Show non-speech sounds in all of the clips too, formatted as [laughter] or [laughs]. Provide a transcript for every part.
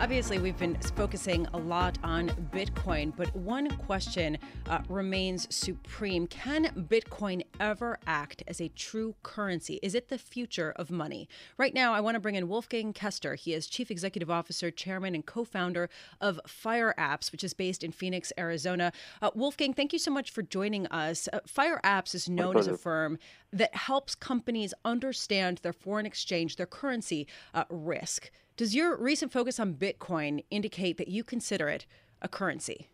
Obviously, we've been focusing a lot on Bitcoin, but one question uh, remains supreme. Can Bitcoin ever act as a true currency? Is it the future of money? Right now, I want to bring in Wolfgang Koester. He is Chief Executive Officer, Chairman, and co founder of FiREapps, which is based in Phoenix, Arizona. Uh, Wolfgang, thank you so much for joining us. Uh, FiREapps is known as a firm that helps companies understand their foreign exchange, their currency uh, risk. Does your recent focus on Bitcoin indicate that you consider it a currency?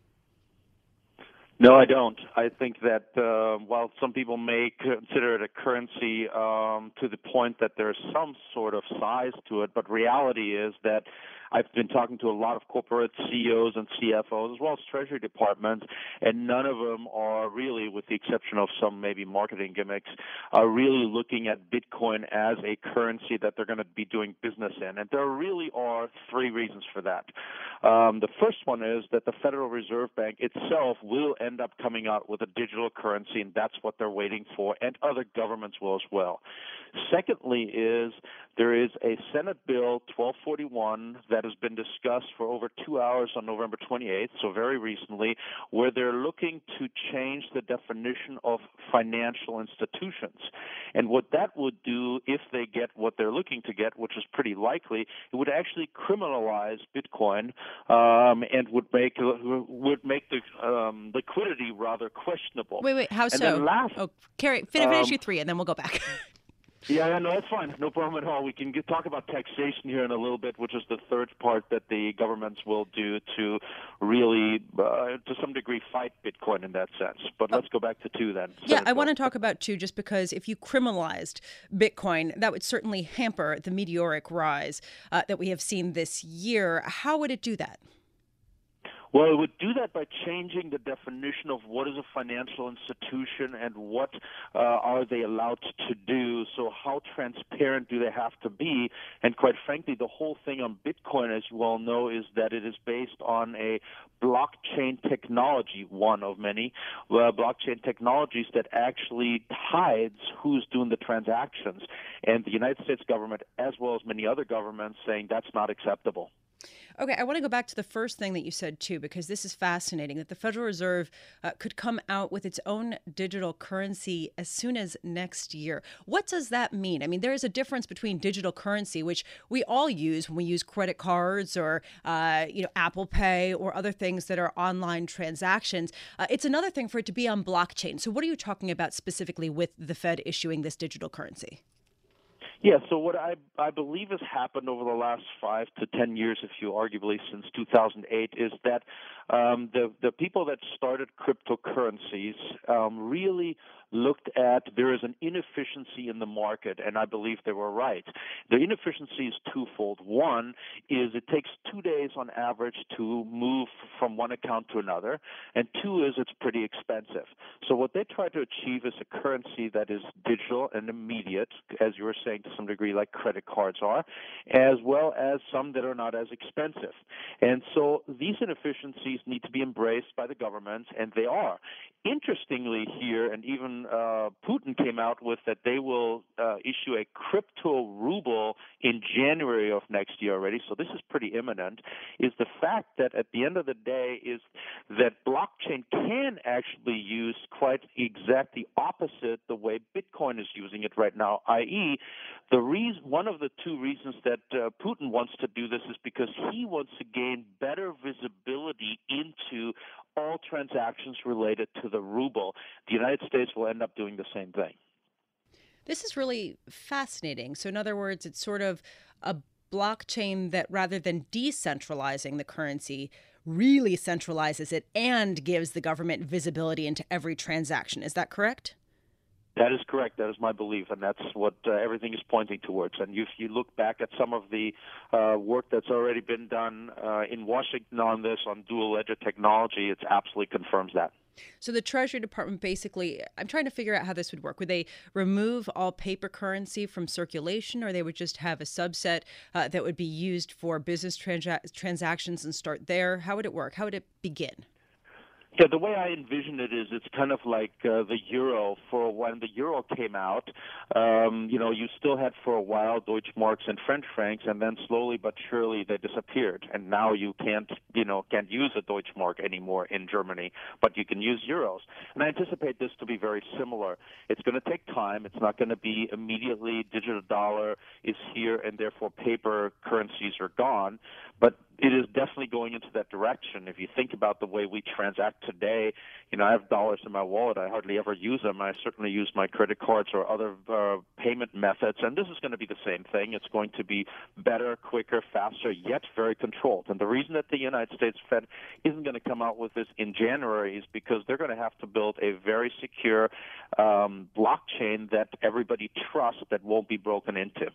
No, I don't. I think that uh, while some people may consider it a currency um, to the point that there's some sort of size to it, but reality is that I've been talking to a lot of corporate CEOs and CFOs as well as treasury departments, and none of them are really, with the exception of some maybe marketing gimmicks, are really looking at Bitcoin as a currency that they're going to be doing business in. And there really are three reasons for that. Um, the first one is that the Federal Reserve Bank itself will end up coming out with a digital currency, and that's what they're waiting for, and other governments will as well. Secondly, is there is a Senate Bill 1241 that has been discussed for over two hours on November 28th, so very recently, where they're looking to change the definition of financial institutions. And what that would do, if they get what they're looking to get, which is pretty likely, it would actually criminalize Bitcoin um, and would make would make the um, liquidity rather questionable. Wait, wait, how and so? Last, oh, Carrie, finish, finish um, your three, and then we'll go back. [laughs] Yeah, yeah, no, that's fine. No problem at all. We can get, talk about taxation here in a little bit, which is the third part that the governments will do to really, uh, to some degree, fight Bitcoin in that sense. But let's go back to two then. yeah, Senate I want to talk about two just because if you criminalized Bitcoin, that would certainly hamper the meteoric rise uh, that we have seen this year. How would it do that? Well, it would do that by changing the definition of what is a financial institution and what uh, are they allowed to do. So, how transparent do they have to be? And quite frankly, the whole thing on Bitcoin, as you all know, is that it is based on a blockchain technology, one of many uh, blockchain technologies that actually hides who's doing the transactions. And the United States government, as well as many other governments, saying that's not acceptable. Okay, I want to go back to the first thing that you said too, because this is fascinating that the Federal Reserve uh, could come out with its own digital currency as soon as next year. What does that mean? I mean, there is a difference between digital currency, which we all use when we use credit cards or uh, you know Apple Pay or other things that are online transactions. Uh, it's another thing for it to be on blockchain. So, what are you talking about specifically with the Fed issuing this digital currency? Yeah, so what I I believe has happened over the last five to ten years, if you arguably since 2008, is that um, the the people that started cryptocurrencies um, really looked at there is an inefficiency in the market, and I believe they were right. The inefficiency is twofold. One is it takes two days on average to move from one account to another, and two is it's pretty expensive. So what they try to achieve is a currency that is digital and immediate, as you were saying, to some degree, like credit cards are, as well as some that are not as expensive. And so these inefficiencies need to be embraced by the governments, and they are. Interestingly, here, and even uh, Putin came out with that they will uh, issue a crypto ruble in January of next year already. So this is pretty imminent. Is the fact that at the end of the day is that blockchain can actually use quite exactly opposite the way Bitcoin is using it right now. I.e., the reason one of the two reasons that uh, Putin wants to do this is because he wants to gain better visibility into all transactions related to the ruble. The United States will end up doing the same thing. This is really fascinating. So, in other words, it's sort of a blockchain that rather than decentralizing the currency, really centralizes it and gives the government visibility into every transaction. Is that correct? That is correct. That is my belief, and that's what uh, everything is pointing towards. And if you look back at some of the uh, work that's already been done uh, in Washington on this, on dual ledger technology, it absolutely confirms that. So the Treasury Department basically, I'm trying to figure out how this would work. Would they remove all paper currency from circulation, or they would just have a subset uh, that would be used for business trans- transactions and start there? How would it work? How would it begin? Yeah, the way I envision it is it's kind of like uh, the euro. For when the euro came out, um, you know, you still had for a while Deutschmarks and French francs, and then slowly but surely they disappeared. And now you can't, you know, can't use a Deutschmark anymore in Germany, but you can use euros. And I anticipate this to be very similar. It's going to take time. It's not going to be immediately digital dollar is here and therefore paper currencies are gone. But it is definitely going into that direction. If you think about the way we transact today, you know, I have dollars in my wallet. I hardly ever use them. I certainly use my credit cards or other uh, payment methods, and this is going to be the same thing. It's going to be better, quicker, faster, yet very controlled. And the reason that the United States Fed isn't going to come out with this in January is because they're going to have to build a very secure um, blockchain that everybody trusts that won't be broken into.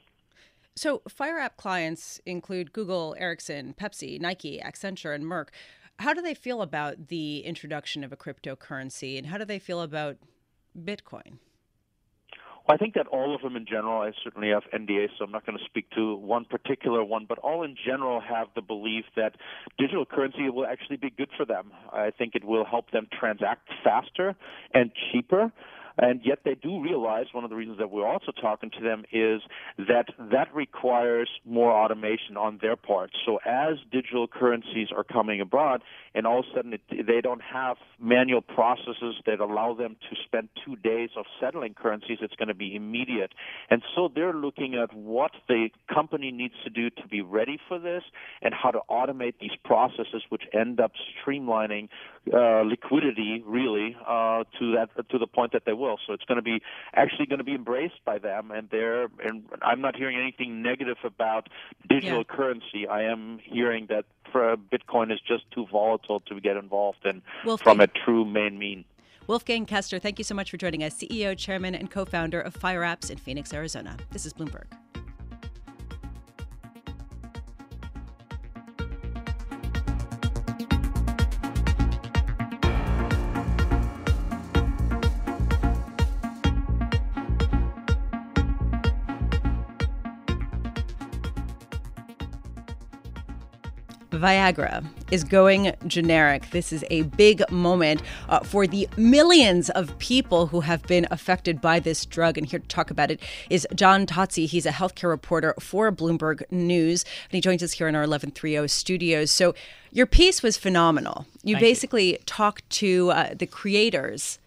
So, Fire app clients include Google, Ericsson, Pepsi, Nike, Accenture, and Merck. How do they feel about the introduction of a cryptocurrency, and how do they feel about Bitcoin? Well, I think that all of them in general, I certainly have NDAs, so I'm not going to speak to one particular one, but all in general have the belief that digital currency will actually be good for them. I think it will help them transact faster and cheaper. And yet they do realize one of the reasons that we're also talking to them is that that requires more automation on their part. So as digital currencies are coming abroad, and all of a sudden it, they don't have manual processes that allow them to spend two days of settling currencies, it's going to be immediate. And so they're looking at what the company needs to do to be ready for this and how to automate these processes, which end up streamlining uh, liquidity really uh, to that to the point that they will. So it's going to be actually going to be embraced by them, and they're. And I'm not hearing anything negative about digital yeah. currency. I am hearing that Bitcoin is just too volatile to get involved in from a true main mean. Wolfgang Koester, thank you so much for joining us, CEO, Chairman, and co founder of FiREapps in Phoenix, Arizona. This is Bloomberg. Viagra is going generic. This is a big moment uh, for the millions of people who have been affected by this drug. And here to talk about it is John Tozzi. He's a healthcare reporter for Bloomberg News, and he joins us here in our 1130 studios. So, your piece was phenomenal. You Thank basically you. talked to uh, the creators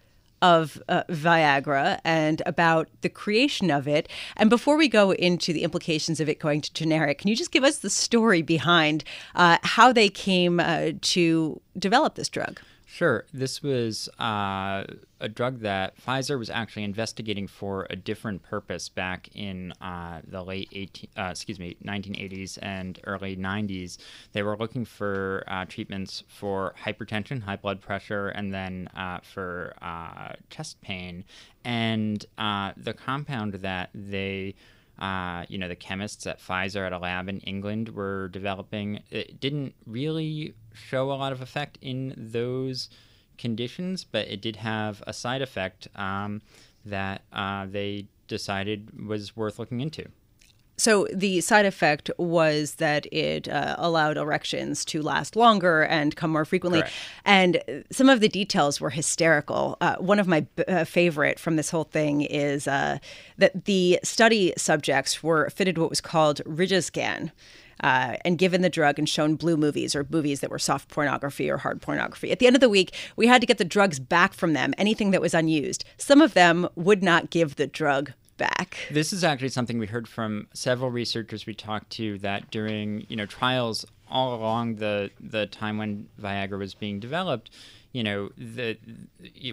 of uh, Viagra and about the creation of it. And before we go into the implications of it going to generic, can you just give us the story behind uh, how they came uh, to develop this drug? Sure. This was uh, a drug that Pfizer was actually investigating for a different purpose back in uh, the late 18, uh, excuse me, 1980s and early 90s. They were looking for uh, treatments for hypertension, high blood pressure, and then uh, for uh, chest pain. And the compound that they uh, you know, the chemists at Pfizer at a lab in England were developing. It didn't really show a lot of effect in those conditions, but it did have a side effect um, that uh, they decided was worth looking into. So the side effect was that it uh, allowed erections to last longer and come more frequently. Correct. And some of the details were hysterical. Uh, one of my b- uh, favorite from this whole thing is uh, that the study subjects were fitted what was called Rigiscan. Uh, and given the drug and shown blue movies or movies that were soft pornography or hard pornography. At the end of the week, we had to get the drugs back from them, anything that was unused. Some of them would not give the drug back. This is actually something we heard from several researchers we talked to that during you know trials all along the the time when Viagra was being developed. You know, the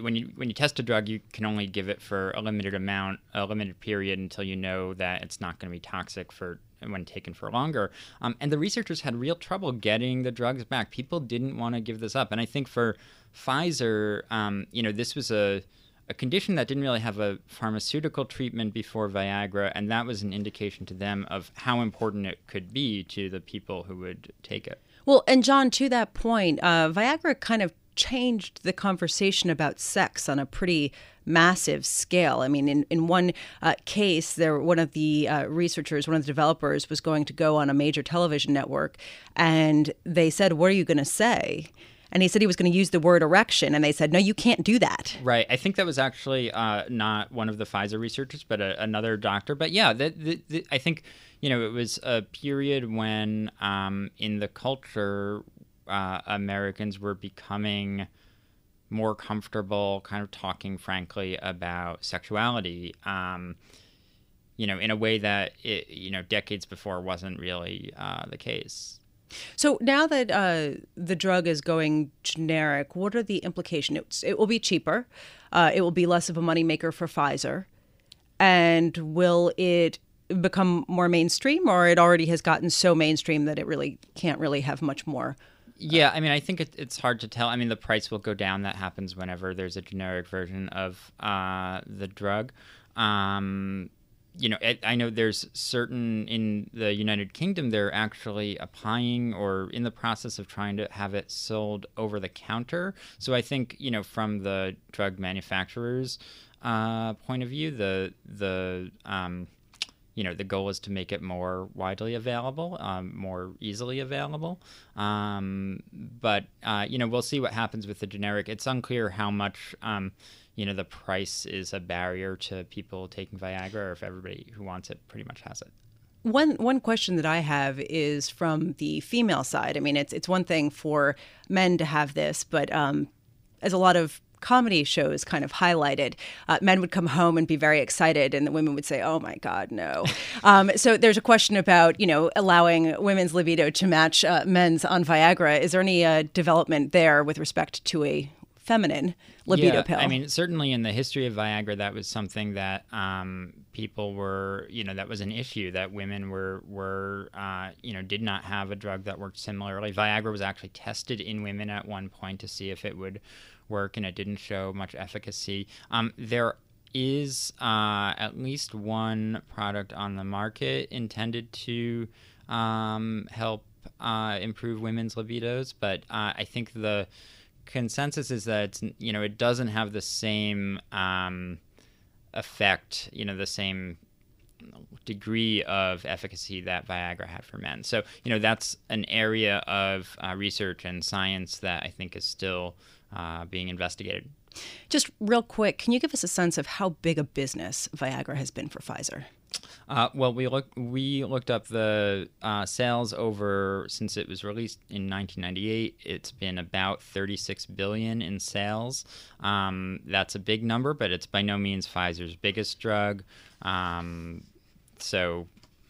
when you when you test a drug, you can only give it for a limited amount, a limited period until you know that it's not going to be toxic for when taken for longer. Um, and the researchers had real trouble getting the drugs back. People didn't want to give this up, and I think for Pfizer, um, you know, this was a a condition that didn't really have a pharmaceutical treatment before Viagra, and that was an indication to them of how important it could be to the people who would take it. Well, and John, to that point, uh, Viagra kind of changed the conversation about sex on a pretty massive scale. I mean, in, in one uh, case, there one of the uh, researchers, one of the developers, was going to go on a major television network, and they said, "What are you going to say?" And he said he was going to use the word erection and they said no you can't do that. Right. I think that was actually uh, not one of the pfizer researchers but a, another doctor. But yeah the, the, the, i think you know it was a period when um, in the culture uh, americans were becoming more comfortable kind of talking frankly about sexuality um, you know in a way that it, you know decades before wasn't really uh, the case so now that uh, the drug is going generic, what are the implications? It's, it will be cheaper. Uh, it will be less of a moneymaker for Pfizer. And will it become more mainstream, or it already has gotten so mainstream that it really can't really have much more? Yeah, I mean, I think it, it's hard to tell. I mean, the price will go down. That happens whenever there's a generic version of uh, the drug. Um, you know, I know there's certain in the United Kingdom, they're actually applying or in the process of trying to have it sold over the counter. So I think, you know, from the drug manufacturer's uh, point of view, the, the, um, you know, the goal is to make it more widely available, um, more easily available. Um, but, uh, you know, we'll see what happens with the generic. It's unclear how much um, you know the price is a barrier to people taking Viagra, or if everybody who wants it pretty much has it. One one question that I have is from the female side. I mean, it's it's one thing for men to have this, but um, as a lot of comedy shows kind of highlighted, uh, men would come home and be very excited, and the women would say, "Oh my God, no." [laughs] um, so there's a question about you know allowing women's libido to match uh, men's on Viagra. Is there any uh, development there with respect to a feminine libido yeah, pill. I mean, certainly in the history of Viagra, that was something that um, people were, you know, that was an issue that women were were, uh, you know, did not have a drug that worked similarly. Viagra was actually tested in women at one point to see if it would work, and it didn't show much efficacy. Um, there is uh, at least one product on the market intended to um, help uh, improve women's libidos, but uh, I think the consensus is that it's, you know it doesn't have the same um, effect, you know, the same degree of efficacy that Viagra had for men. So you know that's an area of uh, research and science that I think is still uh, being investigated. Just real quick, can you give us a sense of how big a business Viagra has been for Pfizer? Uh, well, we looked we looked up the uh, sales over since it was released in 1998. It's been about 36 billion in sales. Um, that's a big number, but it's by no means Pfizer's biggest drug. Um, so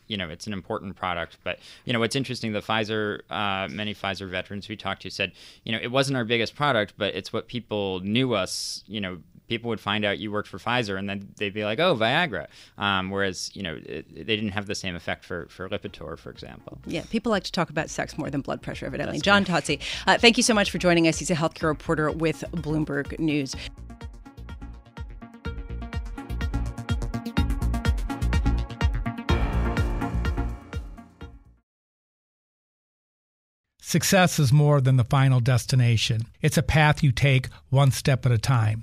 you know it's an important product but you know what's interesting the pfizer uh, many pfizer veterans we talked to said you know it wasn't our biggest product but it's what people knew us you know people would find out you worked for Pfizer, and then they'd be like, "Oh, Viagra," um, whereas you know it, they didn't have the same effect for for Lipitor, for example. Yeah, people like to talk about sex more than blood pressure, evidently. That's John Tozzi, uh, thank you so much for joining us. He's a healthcare reporter with Bloomberg News. Success is more than the final destination. It's a path you take one step at a time.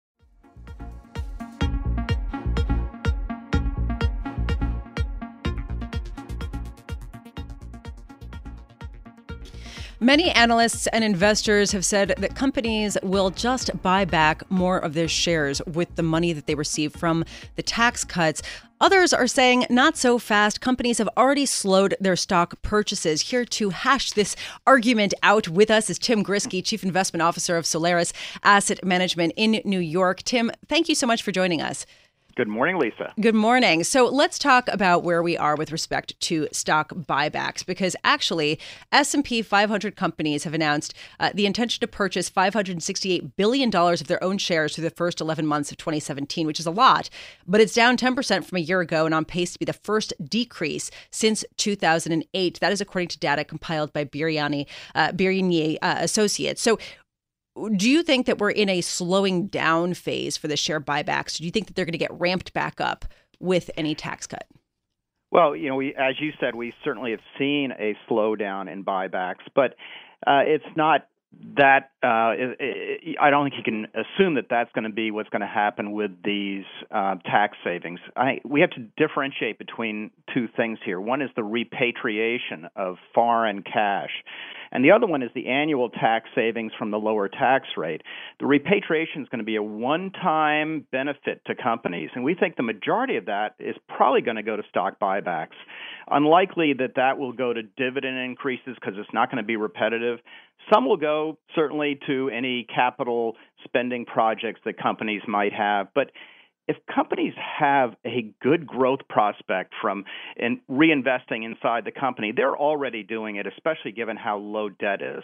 Many analysts and investors have said that companies will just buy back more of their shares with the money that they receive from the tax cuts. Others are saying not so fast. Companies have already slowed their stock purchases. Here to hash this argument out with us is Tim Ghriskey, Chief Investment Officer of Solaris Asset Management in New York. Tim, thank you so much for joining us. Good morning, Lisa. Good morning. So let's talk about where we are with respect to stock buybacks because actually S&P 500 companies have announced uh, the intention to purchase 568 billion dollars of their own shares through the first 11 months of 2017, which is a lot, but it's down 10% from a year ago and on pace to be the first decrease since 2008. That is according to data compiled by Birinyi uh, Birinyi uh, Associates. So do you think that we're in a slowing down phase for the share buybacks? Do you think that they're going to get ramped back up with any tax cut? Well, you know, we, as you said, we certainly have seen a slowdown in buybacks, but uh, it's not that uh, I don't think you can assume that that's going to be what's going to happen with these uh, tax savings. I, we have to differentiate between two things here. One is the repatriation of foreign cash. And the other one is the annual tax savings from the lower tax rate. The repatriation is going to be a one time benefit to companies, and we think the majority of that is probably going to go to stock buybacks. Unlikely that that will go to dividend increases because it's not going to be repetitive. Some will go certainly to any capital spending projects that companies might have, but if companies have a good growth prospect from in reinvesting inside the company, they're already doing it, especially given how low debt is.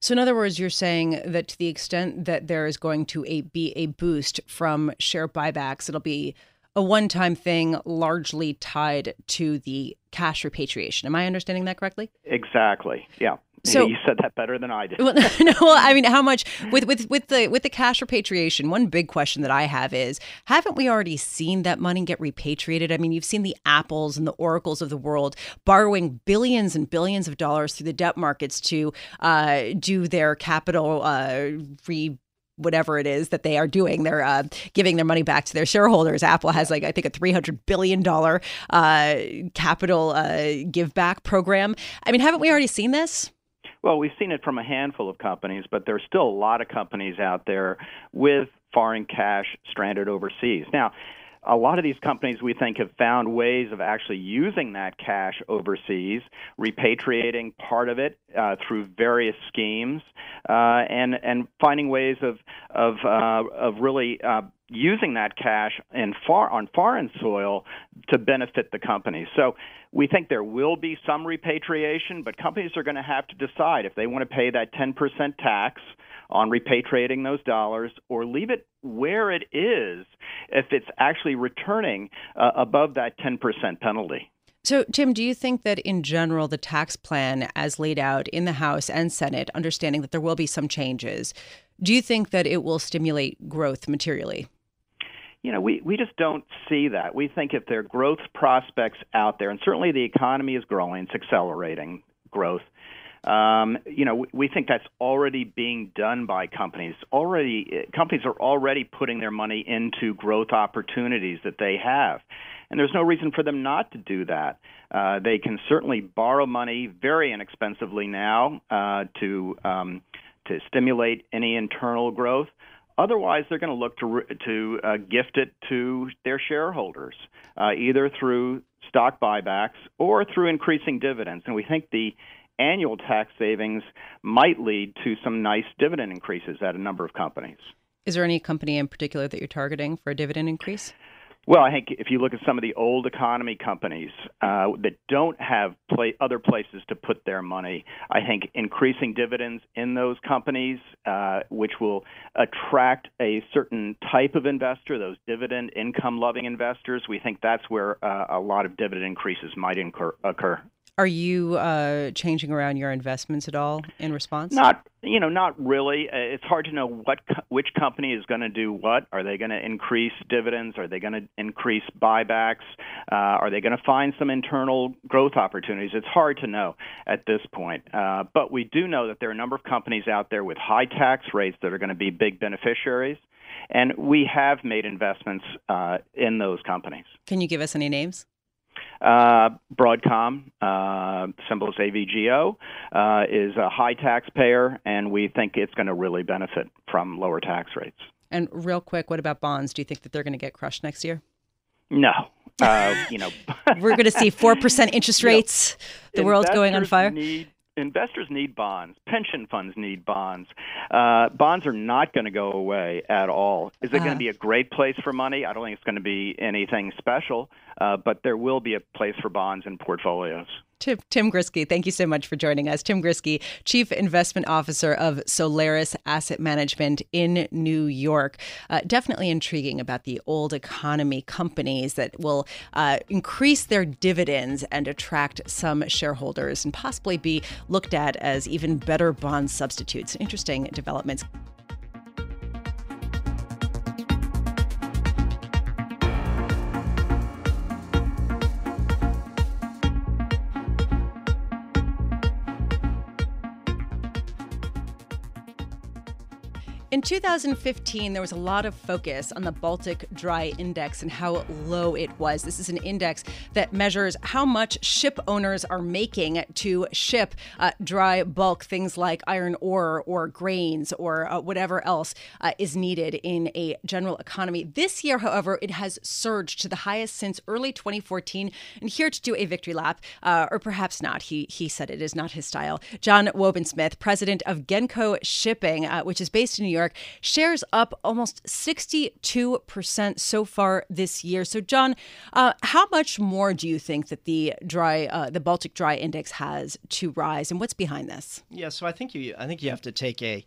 So, in other words, you're saying that to the extent that there is going to a, be a boost from share buybacks, it'll be a one time thing largely tied to the cash repatriation. Am I understanding that correctly? Exactly. Yeah. So you said that better than I did. Well, [laughs] no, well, I mean, how much with with with the with the cash repatriation? One big question that I have is, haven't we already seen that money get repatriated? I mean, you've seen the Apples and the Oracles of the world borrowing billions and billions of dollars through the debt markets to uh, do their capital uh, re whatever it is that they are doing. They're uh, giving their money back to their shareholders. Apple has like I think a three hundred billion dollar uh, capital uh, give back program. I mean, haven't we already seen this? Well, we've seen it from a handful of companies, but there's still a lot of companies out there with foreign cash stranded overseas. Now, a lot of these companies we think have found ways of actually using that cash overseas, repatriating part of it uh, through various schemes, uh, and and finding ways of of uh, of really uh, using that cash in far on foreign soil to benefit the company. So we think there will be some repatriation, but companies are going to have to decide if they want to pay that 10% tax on repatriating those dollars or leave it where it is if it's actually returning uh, above that 10% penalty. So, Tim, do you think that in general, the tax plan as laid out in the House and Senate, understanding that there will be some changes, do you think that it will stimulate growth materially? You know, we, we just don't see that. We think if there are growth prospects out there, and certainly the economy is growing, it's accelerating growth. Um, you know, we, think that's already being done by companies. Already, companies are already putting their money into growth opportunities that they have, and there's no reason for them not to do that. Uh, they can certainly borrow money very inexpensively now uh, to um, to stimulate any internal growth. Otherwise, they're going to look to to uh, gift it to their shareholders, uh, either through stock buybacks or through increasing dividends. And we think the annual tax savings might lead to some nice dividend increases at a number of companies. Is there any company in particular that you're targeting for a dividend increase? Well, I think if you look at some of the old economy companies uh, that don't have play, other places to put their money, I think increasing dividends in those companies, uh, which will attract a certain type of investor, those dividend income loving investors, we think that's where uh, a lot of dividend increases might incur, occur. Are you uh, changing around your investments at all in response? Not, you know, not really. Uh, it's hard to know what which company is going to do what. Are they going to increase dividends? Are they going to increase buybacks? Uh, are they going to find some internal growth opportunities? It's hard to know at this point. Uh, but we do know that there are a number of companies out there with high tax rates that are going to be big beneficiaries. And we have made investments uh, in those companies. Can you give us any names? Uh, Broadcom, uh, symbol is AVGO, uh, is a high taxpayer, and we think it's going to really benefit from lower tax rates. And real quick, what about bonds? Do you think that they're going to get crushed next year? No. Uh, you know, [laughs] we're going to see four percent interest [laughs] rates. You know, the world's going on fire. Need, investors need bonds. Pension funds need bonds. Uh, bonds are not going to go away at all. Is it uh-huh. going to be a great place for money? I don't think it's going to be anything special, uh, but there will be a place for bonds in portfolios. Tim, Tim Ghriskey, thank you so much for joining us. Tim Ghriskey, Chief Investment Officer of Solaris Asset Management in New York. Uh, definitely intriguing about the old economy companies that will uh, increase their dividends and attract some shareholders and possibly be looked at as even better bond substitutes. Interesting developments. In 2015, there was a lot of focus on the Baltic Dry Index and how low it was. This is an index that measures how much ship owners are making to ship uh, dry bulk, things like iron ore or grains or uh, whatever else uh, is needed in a general economy. This year, however, it has surged to the highest since early 2014. And here to do a victory lap, uh, or perhaps not, he, he said it is not his style, John Wobensmith, president of Genco Shipping, uh, which is based in New York. Shares up almost 62% so far this year. So, John, uh, how much more do you think that the dry, uh, the Baltic Dry Index has to rise, and what's behind this? Yeah, so I think you, I think you have to take a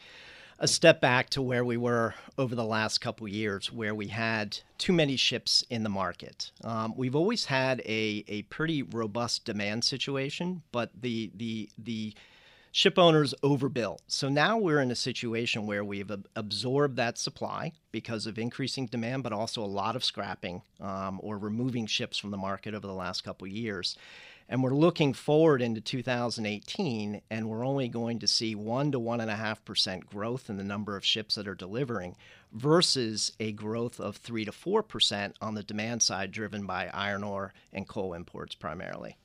a step back to where we were over the last couple years, where we had too many ships in the market. Um, we've always had a, a pretty robust demand situation, but the the the ship owners overbuilt. So now we're in a situation where we've absorbed that supply because of increasing demand, but also a lot of scrapping um, or removing ships from the market over the last couple years. And we're looking forward into 2018, and we're only going to see one to one and a half percent growth in the number of ships that are delivering, versus a growth of three to four percent on the demand side, driven by iron ore and coal imports primarily.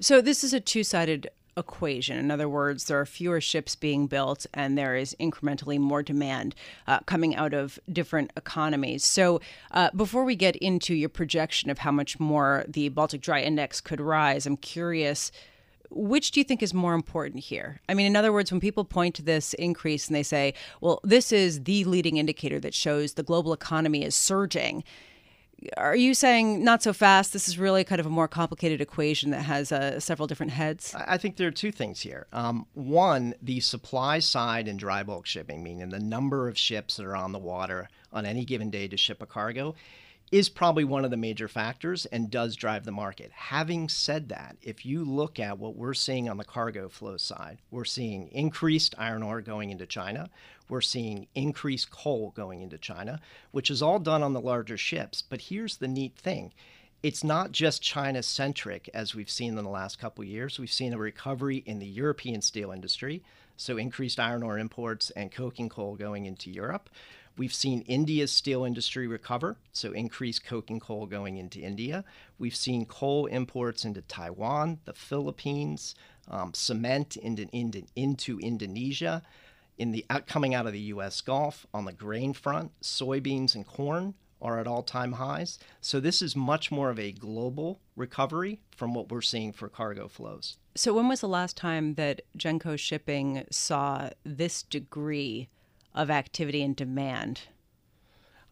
So this is a two-sided equation. In other words, there are fewer ships being built and there is incrementally more demand uh, coming out of different economies. So, uh, before we get into your projection of how much more the Baltic Dry Index could rise, I'm curious. Which do you think is more important here? I mean, in other words, when people point to this increase and they say, well, this is the leading indicator that shows the global economy is surging, are you saying not so fast? This is really kind of a more complicated equation that has uh, several different heads. I think there are two things here. Um, one, the supply side in dry bulk shipping, meaning the number of ships that are on the water on any given day to ship a cargo, is probably one of the major factors and does drive the market. Having said that, if you look at what we're seeing on the cargo flow side, we're seeing increased iron ore going into China. We're seeing increased coal going into China, which is all done on the larger ships. But here's the neat thing it's not just China centric as we've seen in the last couple years. We've seen a recovery in the European steel industry, so increased iron ore imports and coking coal going into Europe. We've seen India's steel industry recover, so increased coking coal going into India. We've seen coal imports into Taiwan, the Philippines, um, cement into, into, into Indonesia in the coming out of the U.S. Gulf on the grain front, soybeans and corn are at all time highs. So this is much more of a global recovery from what we're seeing for cargo flows. So, when was the last time that Genco shipping saw this degree of activity and demand?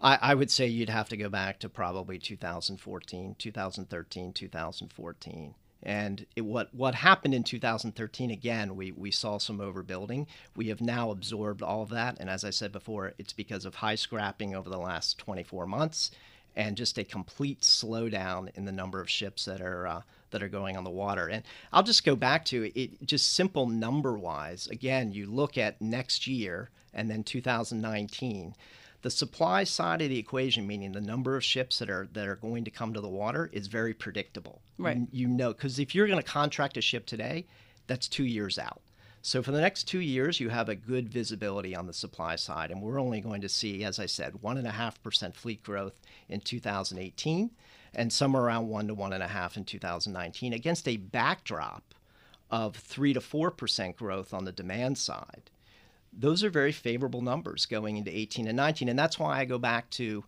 I, I, would say you'd have to go back to probably 2014, 2013, 2014. And it, what what happened in 2013 again, we, we saw some overbuilding. We have now absorbed all of that, and as I said before, it's because of high scrapping over the last 24 months, and just a complete slowdown in the number of ships that are uh, that are going on the water. And I'll just go back to it, just simple number wise. Again, you look at next year and then 2019 the supply side of the equation, meaning the number of ships that are that are going to come to the water, is very predictable. Right. You, you know, because if you're going to contract a ship today, that's two years out. So for the next two years, you have a good visibility on the supply side, and we're only going to see, as I said, one and a half percent fleet growth in 2018, and somewhere around one to one and a half in 2019, against a backdrop of three to four percent growth on the demand side. Those are very favorable numbers going into 18 and 19 and that's why i go back to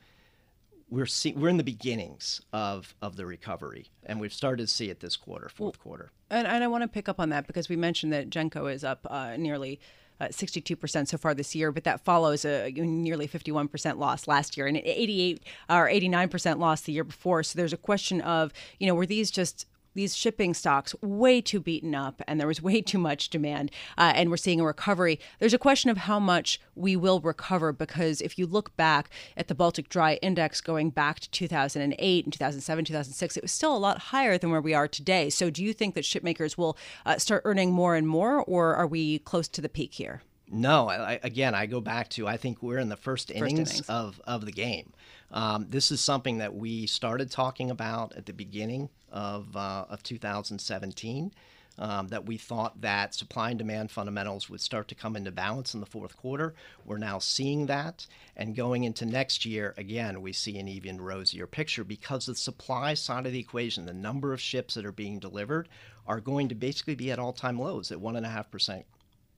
we're see, we're in the beginnings of of the recovery and we've started to see it this quarter fourth quarter. and, and i want to pick up on that because we mentioned that genco is up uh, nearly uh, 62% so far this year, but that follows a nearly 51% loss last year and 88 or 89% loss the year before. So there's a question of, you know, were these just these shipping stocks way too beaten up and there was way too much demand uh, and we're seeing a recovery. There's a question of how much we will recover because if you look back at the baltic dry index going back to 2008 and 2007 2006 it was still a lot higher than where we are today. So do you think that shipmakers will uh, start earning more and more or are we close to the peak here no, I, again, I go back to I think we're in the first, first innings, innings, of, of the game. Um, this is something that we started talking about at the beginning of, uh, of 2017. Um, that we thought that supply and demand fundamentals would start to come into balance in the fourth quarter. We're now seeing that. And going into next year, again, we see an even rosier picture because the supply side of the equation, the number of ships that are being delivered, are going to basically be at all time lows at 1.5%.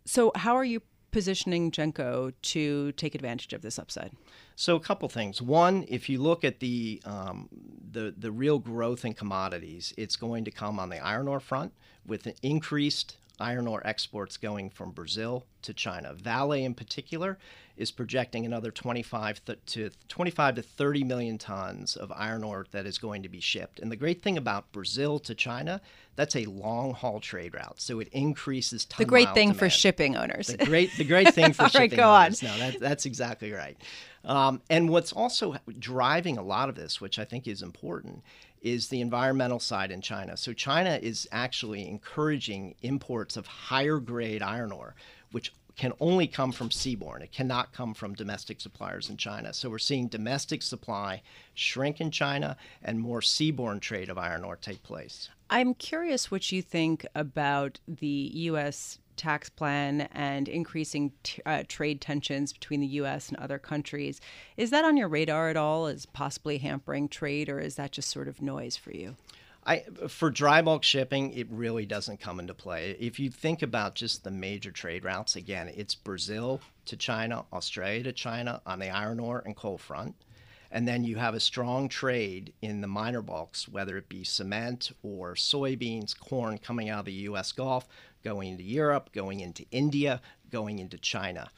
So, how are you positioning Genco to take advantage of this upside? So a couple things. One, if you look at the um, the the real growth in commodities, it's going to come on the iron ore front with an increased iron ore exports going from Brazil to China. Vale, in particular, is projecting another 25 to 25 to 30 million tons of iron ore that is going to be shipped. And the great thing about Brazil to China, that's a long haul trade route, so it increases ton The great thing demand. for shipping owners. The great, the great thing for [laughs] shipping right, go owners. On. No, that, that's exactly right. Um, and what's also driving a lot of this, which I think is important, is the environmental side in China. So China is actually encouraging imports of higher grade iron ore, which can only come from seaborne. It cannot come from domestic suppliers in China. So we're seeing domestic supply shrink in China and more seaborne trade of iron ore take place. I'm curious what you think about the U.S. tax plan and increasing t- uh, trade tensions between the U.S. and other countries. Is that on your radar at all as possibly hampering trade, or is that just sort of noise for you? I, for dry bulk shipping, it really doesn't come into play. If you think about just the major trade routes, again, it's Brazil to China, Australia to China on the iron ore and coal front. And then you have a strong trade in the minor bulks, whether it be cement or soybeans, corn coming out of the US Gulf, going into Europe, going into India, going into China.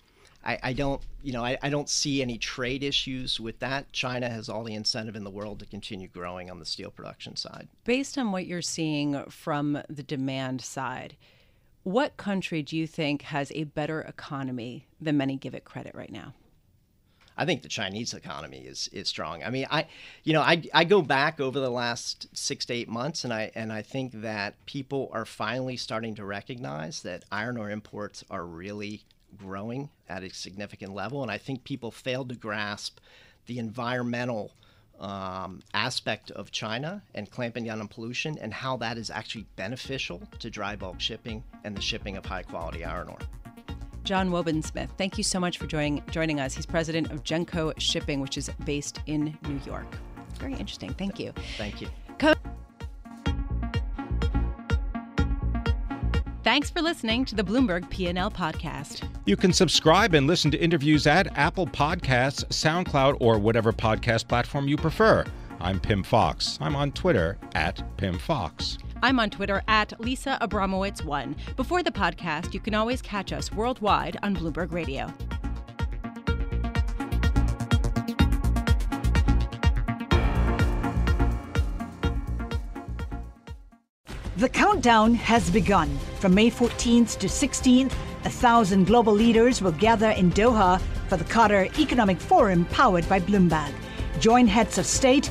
I, I don't, you know, I, I don't see any trade issues with that. China has all the incentive in the world to continue growing on the steel production side. Based on what you're seeing from the demand side, what country do you think has a better economy than many give it credit right now? I think the Chinese economy is is strong. I mean, I, you know, I, I go back over the last six to eight months, and I and I think that people are finally starting to recognize that iron ore imports are really growing at a significant level. And I think people failed to grasp the environmental um, aspect of China and clamping down on pollution and how that is actually beneficial to dry bulk shipping and the shipping of high quality iron ore. John Wobensmith, thank you so much for joining, joining us. He's president of Genco Shipping, which is based in New York. Very interesting. Thank you. Thank you. Thanks for listening to the Bloomberg P&L podcast. You can subscribe and listen to interviews at Apple Podcasts, SoundCloud, or whatever podcast platform you prefer. I'm Pim Fox. I'm on Twitter at Pim Fox. I'm on Twitter at Lisa Abramowicz1. Before the podcast, you can always catch us worldwide on Bloomberg Radio. The countdown has begun. From May 14th to 16th, a thousand global leaders will gather in Doha for the Qatar Economic Forum powered by Bloomberg. Join heads of state,